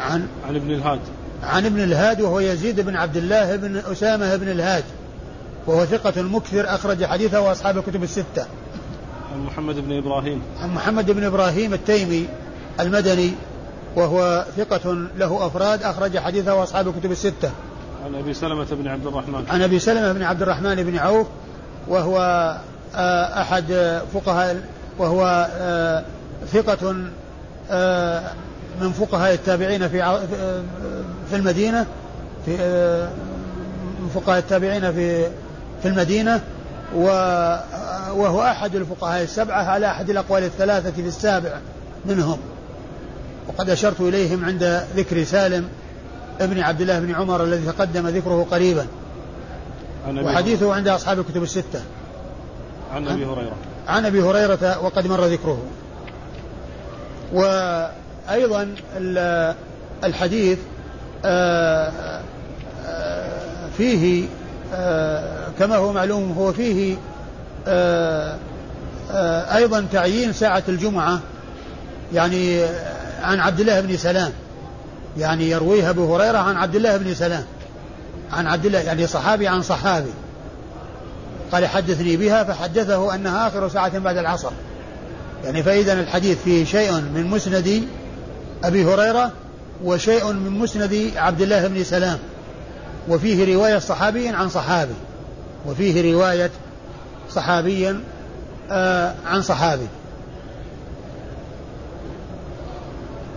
عن عن ابن الهاد. عن ابن الهاد وهو يزيد بن عبد الله بن أسامة بن الهاد. وهو ثقة مكثر أخرج حديثه وأصحاب الكتب الستة. عن محمد بن إبراهيم. عن محمد بن إبراهيم التيمي المدني وهو ثقة له أفراد أخرج حديثه وأصحاب الكتب الستة. عن أبي سلمة بن عبد الرحمن. عن أبي سلمة بن عبد الرحمن بن عوف وهو آه، أحد فقهاء وهو آه، ثقة آه، من فقهاء التابعين في في المدينة في من فقهاء التابعين في في المدينة وهو أحد الفقهاء السبعة على أحد الأقوال الثلاثة في السابع منهم. وقد أشرت إليهم عند ذكر سالم ابن عبد الله بن عمر الذي تقدم ذكره قريبا. وحديثه عند أصحاب الكتب الستة. عن أبي هريرة. عن أبي هريرة وقد مر ذكره. وأيضا الحديث آه، آه، فيه آه، كما هو معلوم هو فيه أيضا تعيين ساعة الجمعة يعني عن عبد الله بن سلام. يعني يرويها أبو هريرة عن عبد الله بن سلام. عن عبد الله يعني صحابي عن صحابي. قال حدثني بها فحدثه أنها آخر ساعة بعد العصر. يعني فاذا الحديث فيه شيء من مسند أبي هريرة وشيء من مسند عبد الله بن سلام وفيه رواية صحابي عن صحابي. وفيه رواية صحابي آه عن صحابي.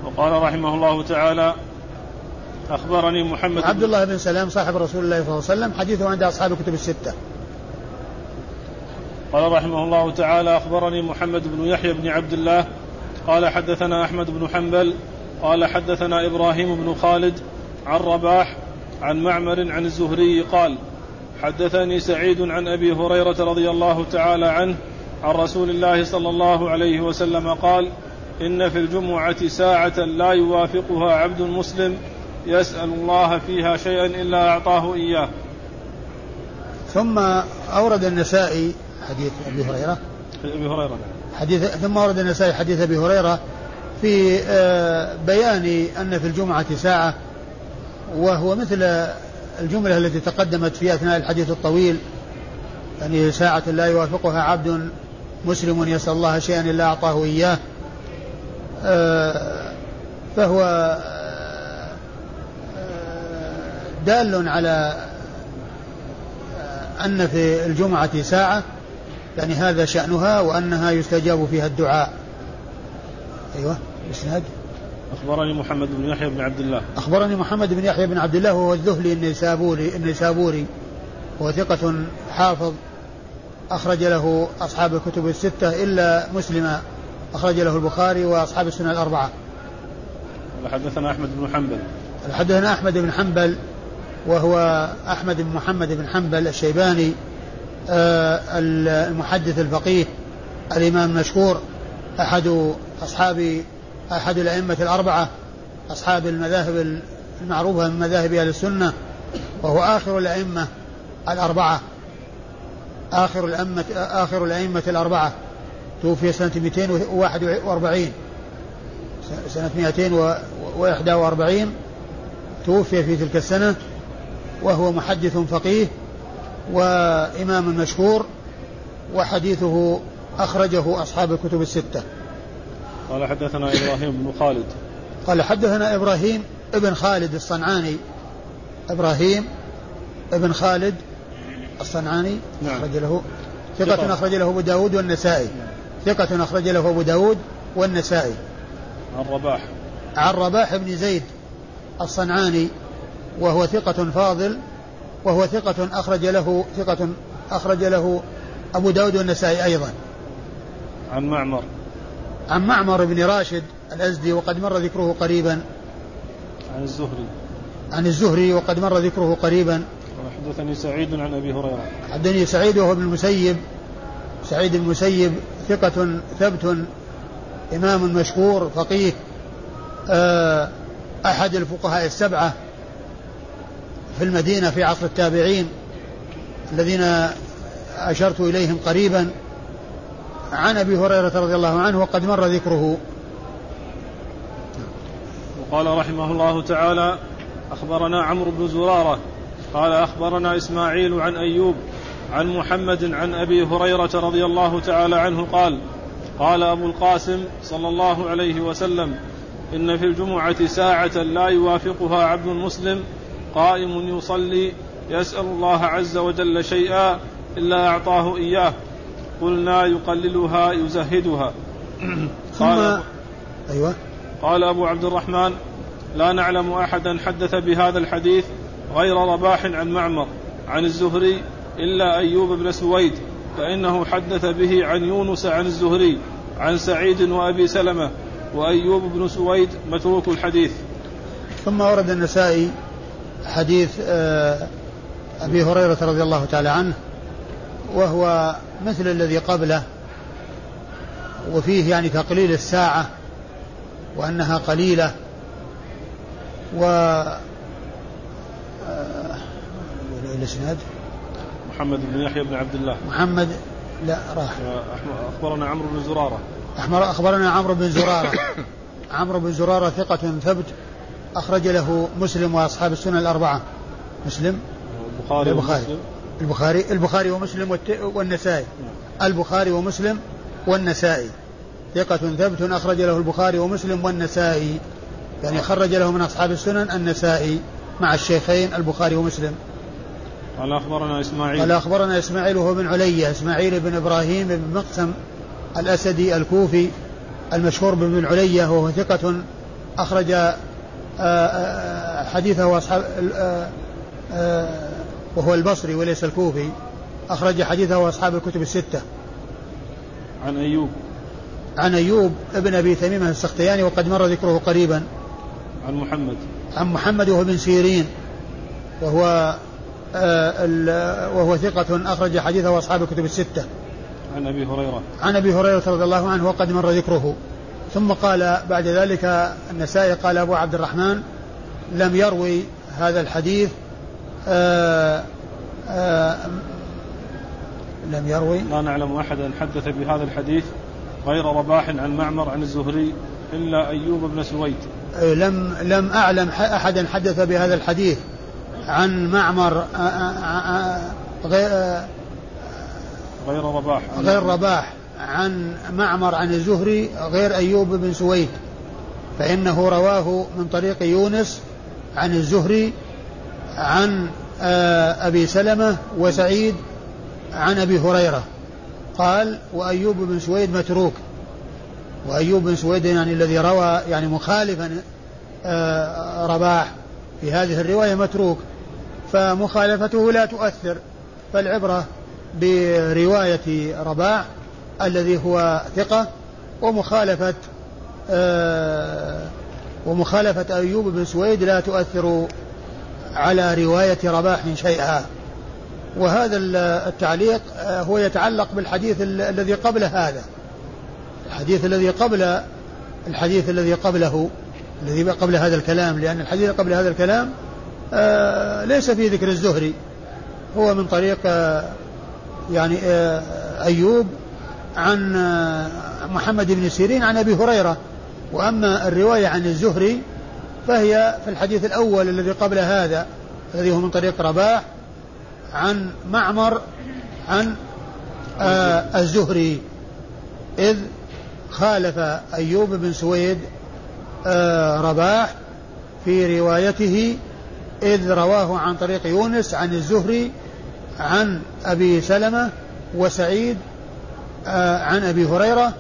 وقال رحمه الله تعالى أخبرني محمد عبد الله بن سلام صاحب رسول الله صلى الله عليه وسلم حديثه عند أصحاب الكتب الستة. قال رحمه الله تعالى أخبرني محمد بن يحيى بن عبد الله قال حدثنا أحمد بن حنبل قال حدثنا إبراهيم بن خالد عن رباح عن معمر عن الزهري قال حدثني سعيد عن أبي هريرة رضي الله تعالى عنه عن رسول الله صلى الله عليه وسلم قال إن في الجمعة ساعة لا يوافقها عبد مسلم يسأل الله فيها شيئا إلا أعطاه إياه. ثم أورد النسائي حديث أبي هريرة. أبي هريرة. حديث ثم أورد النسائي حديث أبي هريرة في آه، بيان أن في الجمعة ساعة وهو مثل الجملة التي تقدمت في أثناء الحديث الطويل يعني ساعة لا يوافقها عبد مسلم يسأل الله شيئا إلا أعطاه إياه آه، فهو آه، دال على آه، أن في الجمعة ساعة يعني هذا شأنها وأنها يستجاب فيها الدعاء. أيوة إسناد؟ أخبرني محمد بن يحيى بن عبد الله. أخبرني محمد بن يحيى بن عبد الله وهو الذهلي النيسابوري النيسابوري. هو ثقة حافظ. أخرج له أصحاب الكتب الستة إلا مسلما أخرج له البخاري وأصحاب السنة الأربعة. حدثنا أحمد بن حنبل. حدثنا أحمد بن حنبل وهو أحمد بن محمد بن حنبل الشيباني آه، المحدث الفقيه الإمام المشهور أحد أصحاب أحد الأئمة الأربعة أصحاب المذاهب المعروفة من مذاهب أهل السنة وهو آخر الأئمة الأربعة. آخر الأئمة آخر الأئمة الأربعة. توفي سنة 241 سنة 241 توفي في تلك السنة وهو محدث فقيه وإمام مشهور وحديثه أخرجه أصحاب الكتب الستة. قال حدثنا إبراهيم بن خالد. قال حدثنا إبراهيم ابن خالد الصنعاني. إبراهيم ابن خالد الصنعاني نعم. أخرج له. ثقة أخرج له أبو داود والنسائي. ثقة أخرج له أبو داود والنسائي. عن رباح. عن رباح بن زيد الصنعاني وهو ثقة فاضل وهو ثقة أخرج له ثقة أخرج له أبو داود والنسائي أيضا. عن معمر. عن معمر بن راشد الأزدي وقد مر ذكره قريبا. عن الزهري. عن الزهري وقد مر ذكره قريبا. حدثني سعيد عن أبي هريرة. حدثني سعيد وهو ابن المسيب. سعيد المسيب ثقة ثبت إمام مشهور فقيه. آه، أحد الفقهاء السبعة في المدينة في عصر التابعين الذين أشرت إليهم قريبا. عن أبي هريرة رضي الله عنه وقد مر ذكره. وقال رحمه الله تعالى أخبرنا عمرو بن زرارة قال أخبرنا إسماعيل عن أيوب عن محمد عن أبي هريرة رضي الله تعالى عنه قال قال أبو القاسم صلى الله عليه وسلم إن في الجمعة ساعة لا يوافقها عبد مسلم قائم يصلي يسأل الله عز وجل شيئا إلا أعطاه إياه. قلنا يقللها يزهدها. قال أيوة. قال أبو عبد الرحمن لا نعلم أحدا حدث بهذا الحديث غير رباح عن معمر عن الزهري إلا أيوب بن سويد فإنه حدث به عن يونس عن الزهري عن سعيد وأبي سلمة وأيوب بن سويد متروك الحديث. ثم ورد النسائي حديث آه، أبي هريرة رضي الله تعالى عنه وهو مثل الذي قبله وفيه يعني تقليل الساعة وأنها قليلة و آه، الإسناد؟ محمد بن يحيى بن عبد الله. محمد لا راح. أخبرنا عمرو بن زرارة. أخبرنا عمرو بن زرارة. عمرو بن زرارة ثقة ثبت أخرج له مسلم وأصحاب السنن الأربعة. مسلم؟ البخاري البخاري البخاري البخاري ومسلم والنسائي. نعم. البخاري ومسلم والنسائي. ثقة ثبت أخرج له البخاري ومسلم والنسائي. يعني خرج له من أصحاب السنن النسائي مع الشيخين البخاري ومسلم. قال أخبرنا إسماعيل. قال أخبرنا إسماعيل وهو بن علية إسماعيل بن إبراهيم بن مقسم الأسدي الكوفي المشهور بن علية وهو ثقة أخرج آه، آه، حديثه أصحاب آه، وهو البصري وليس الكوفي أخرج حديثه أصحاب الكتب الستة. عن أيوب. عن أيوب ابن أبي تميمة السختياني وقد مر ذكره قريبا. عن محمد. عن محمد وهو بن سيرين وهو آه وهو ثقة أخرج حديثه أصحاب الكتب الستة. عن أبي هريرة. عن أبي هريرة رضي الله عنه وقد مر ذكره. ثم قال بعد ذلك النسائي قال أبو عبد الرحمن لم يروي هذا الحديث آآ آه، آآ آه، لم يروي. لا نعلم أحدا حدث بهذا الحديث غير رباح عن معمر عن الزهري إلا أيوب بن سويد. آه، لم لم أعلم أحدا حدث بهذا الحديث عن معمر غير غير رباح. غير رباح عن معمر عن الزهري غير أيوب بن سويد فإنه رواه من طريق يونس عن الزهري عن آه، أبي سلمة وسعيد عن أبي هريرة. قال وأيوب بن سويد متروك. وأيوب بن سويد يعني الذي روى يعني مخالفا آه، رباح في هذه الرواية متروك. فمخالفته لا تؤثر. فالعبرة برواية رباح الذي هو ثقة ومخالفة آه ومخالفة أيوب بن سويد لا تؤثر على رواية رباح شيئا وهذا التعليق آه، هو يتعلق بالحديث الذي قبل هذا. الحديث الذي قبل الحديث الذي قبله الذي قبل هذا الكلام لأن الحديث قبل هذا الكلام آه، ليس في ذكر الزهري. هو من طريق آه، يعني أيوب عن محمد بن سيرين عن أبي هريرة. وأما الرواية عن الزهري فهي في الحديث الأول الذي قبل هذا الذي هو من طريق رباح عن معمر عن آه الزهري إذ خالف أيوب بن سويد آه رباح في روايته إذ رواه عن طريق يونس عن الزهري عن أبي سلمة وسعيد آه عن أبي هريرة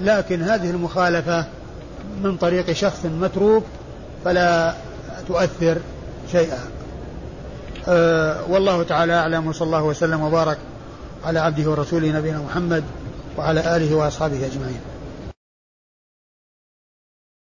لكن هذه المخالفة من طريق شخص متروك فلا تؤثر شيئا. أه والله تعالى أعلم وصلى الله وسلم وبارك على عبده ورسوله نبينا محمد وعلى آله وأصحابه أجمعين.